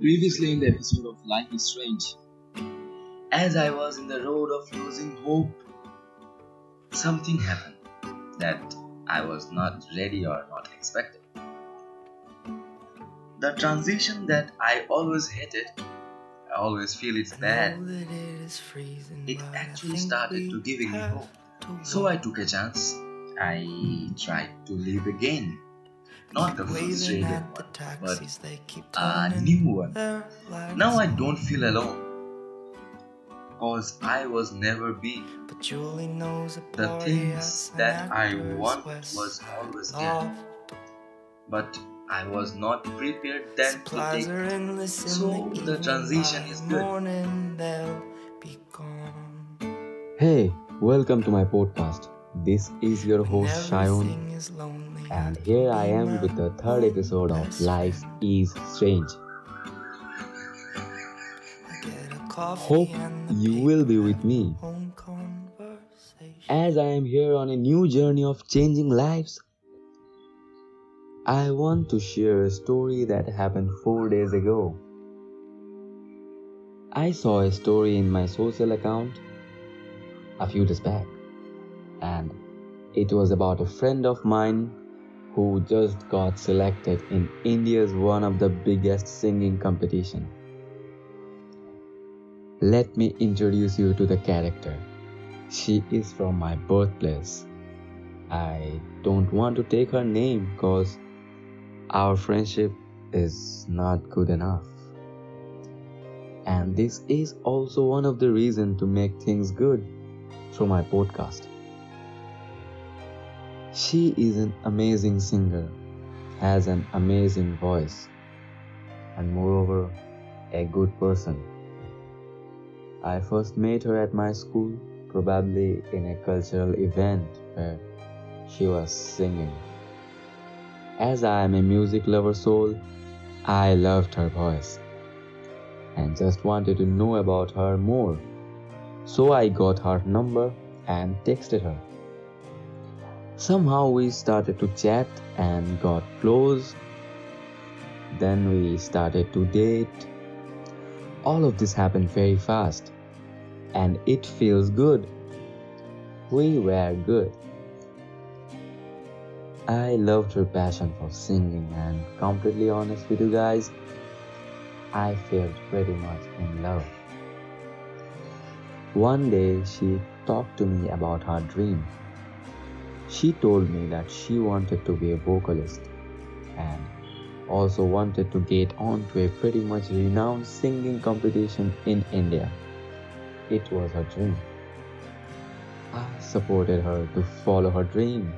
Previously, in the episode of Life is Strange, as I was in the road of losing hope, something happened that I was not ready or not expecting. The transition that I always hated, I always feel it's bad, it actually started to giving me hope. So I took a chance. I tried to live again. Not the frustrated one, but a new one. Now I don't feel alone. Cause I was never be. The things that I want was always there. But I was not prepared then to take. So the transition is good. Hey, welcome to my podcast. This is your host Shayon, and here I am with the third episode of Life is Strange. Hope you will be with me as I am here on a new journey of changing lives. I want to share a story that happened four days ago. I saw a story in my social account a few days back, and it was about a friend of mine who just got selected in India's one of the biggest singing competition. Let me introduce you to the character. She is from my birthplace. I don't want to take her name because our friendship is not good enough. And this is also one of the reasons to make things good through my podcast. She is an amazing singer, has an amazing voice, and moreover, a good person. I first met her at my school, probably in a cultural event where she was singing. As I am a music lover soul, I loved her voice and just wanted to know about her more. So I got her number and texted her. Somehow we started to chat and got close. Then we started to date. All of this happened very fast and it feels good. We were good. I loved her passion for singing, and completely honest with you guys, I felt pretty much in love. One day she talked to me about her dream. She told me that she wanted to be a vocalist and also wanted to get on to a pretty much renowned singing competition in India. It was her dream. I supported her to follow her dream.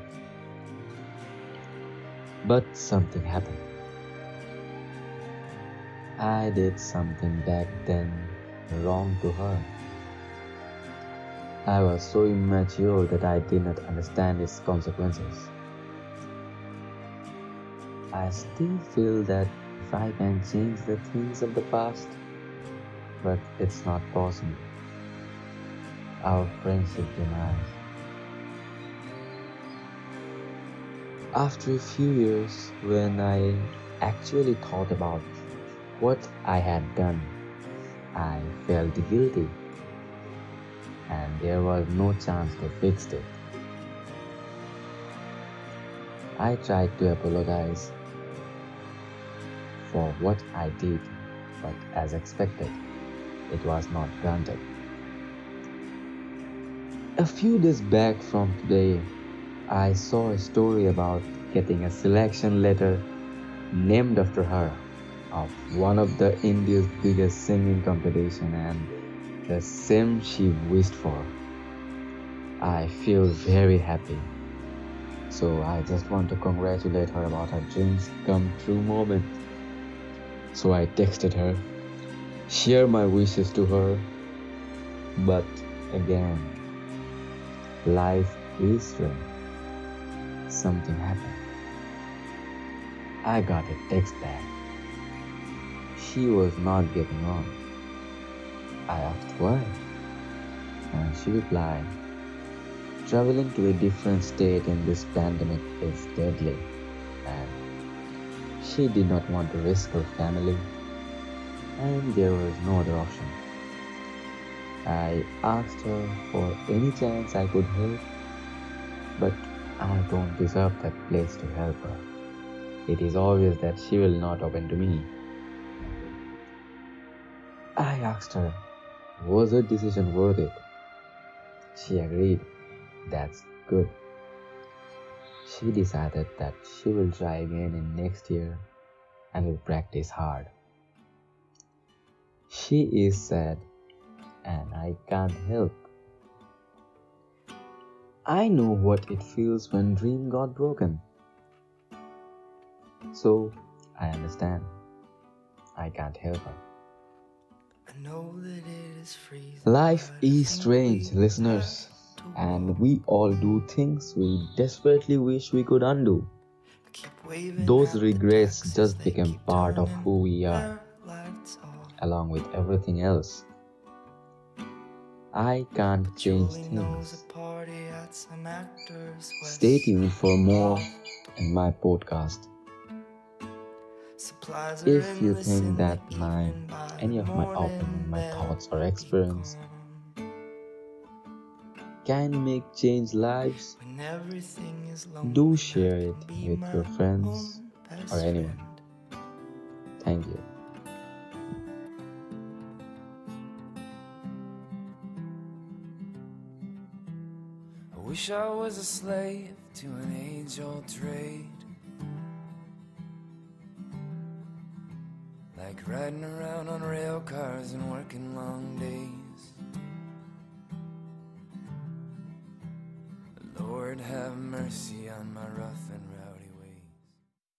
But something happened. I did something back then wrong to her. I was so immature that I did not understand its consequences. I still feel that if I can change the things of the past, but it's not possible. Our friendship denies. After a few years, when I actually thought about what I had done, I felt guilty and there was no chance to fix it. I tried to apologize for what I did, but as expected, it was not granted. A few days back from today, I saw a story about getting a selection letter named after her of one of the India's biggest singing competition and the same she wished for. I feel very happy. So I just want to congratulate her about her dreams come true moment. So I texted her, share my wishes to her. But again, life is strange. Something happened. I got a text back. She was not getting on. I asked why, and she replied, Traveling to a different state in this pandemic is deadly, and she did not want to risk her family, and there was no other option. I asked her for any chance I could help, but I don't deserve that place to help her. It is obvious that she will not open to me. I asked her, was her decision worth it? She agreed. That's good. She decided that she will try again in next year and will practice hard. She is sad and I can't help. I know what it feels when dream got broken. So I understand. I can't help her. Life is strange, listeners, and we all do things we desperately wish we could undo. Those regrets just become part of who we are, along with everything else. I can't change things. Stay tuned for more in my podcast. If you think that my any of my opinion, my thoughts or experience can make change lives, do share it with your friends or anyone. Thank you. I wish I was a slave to an age old trade. Like riding around on rail cars and working long days. Lord, have mercy on my rough and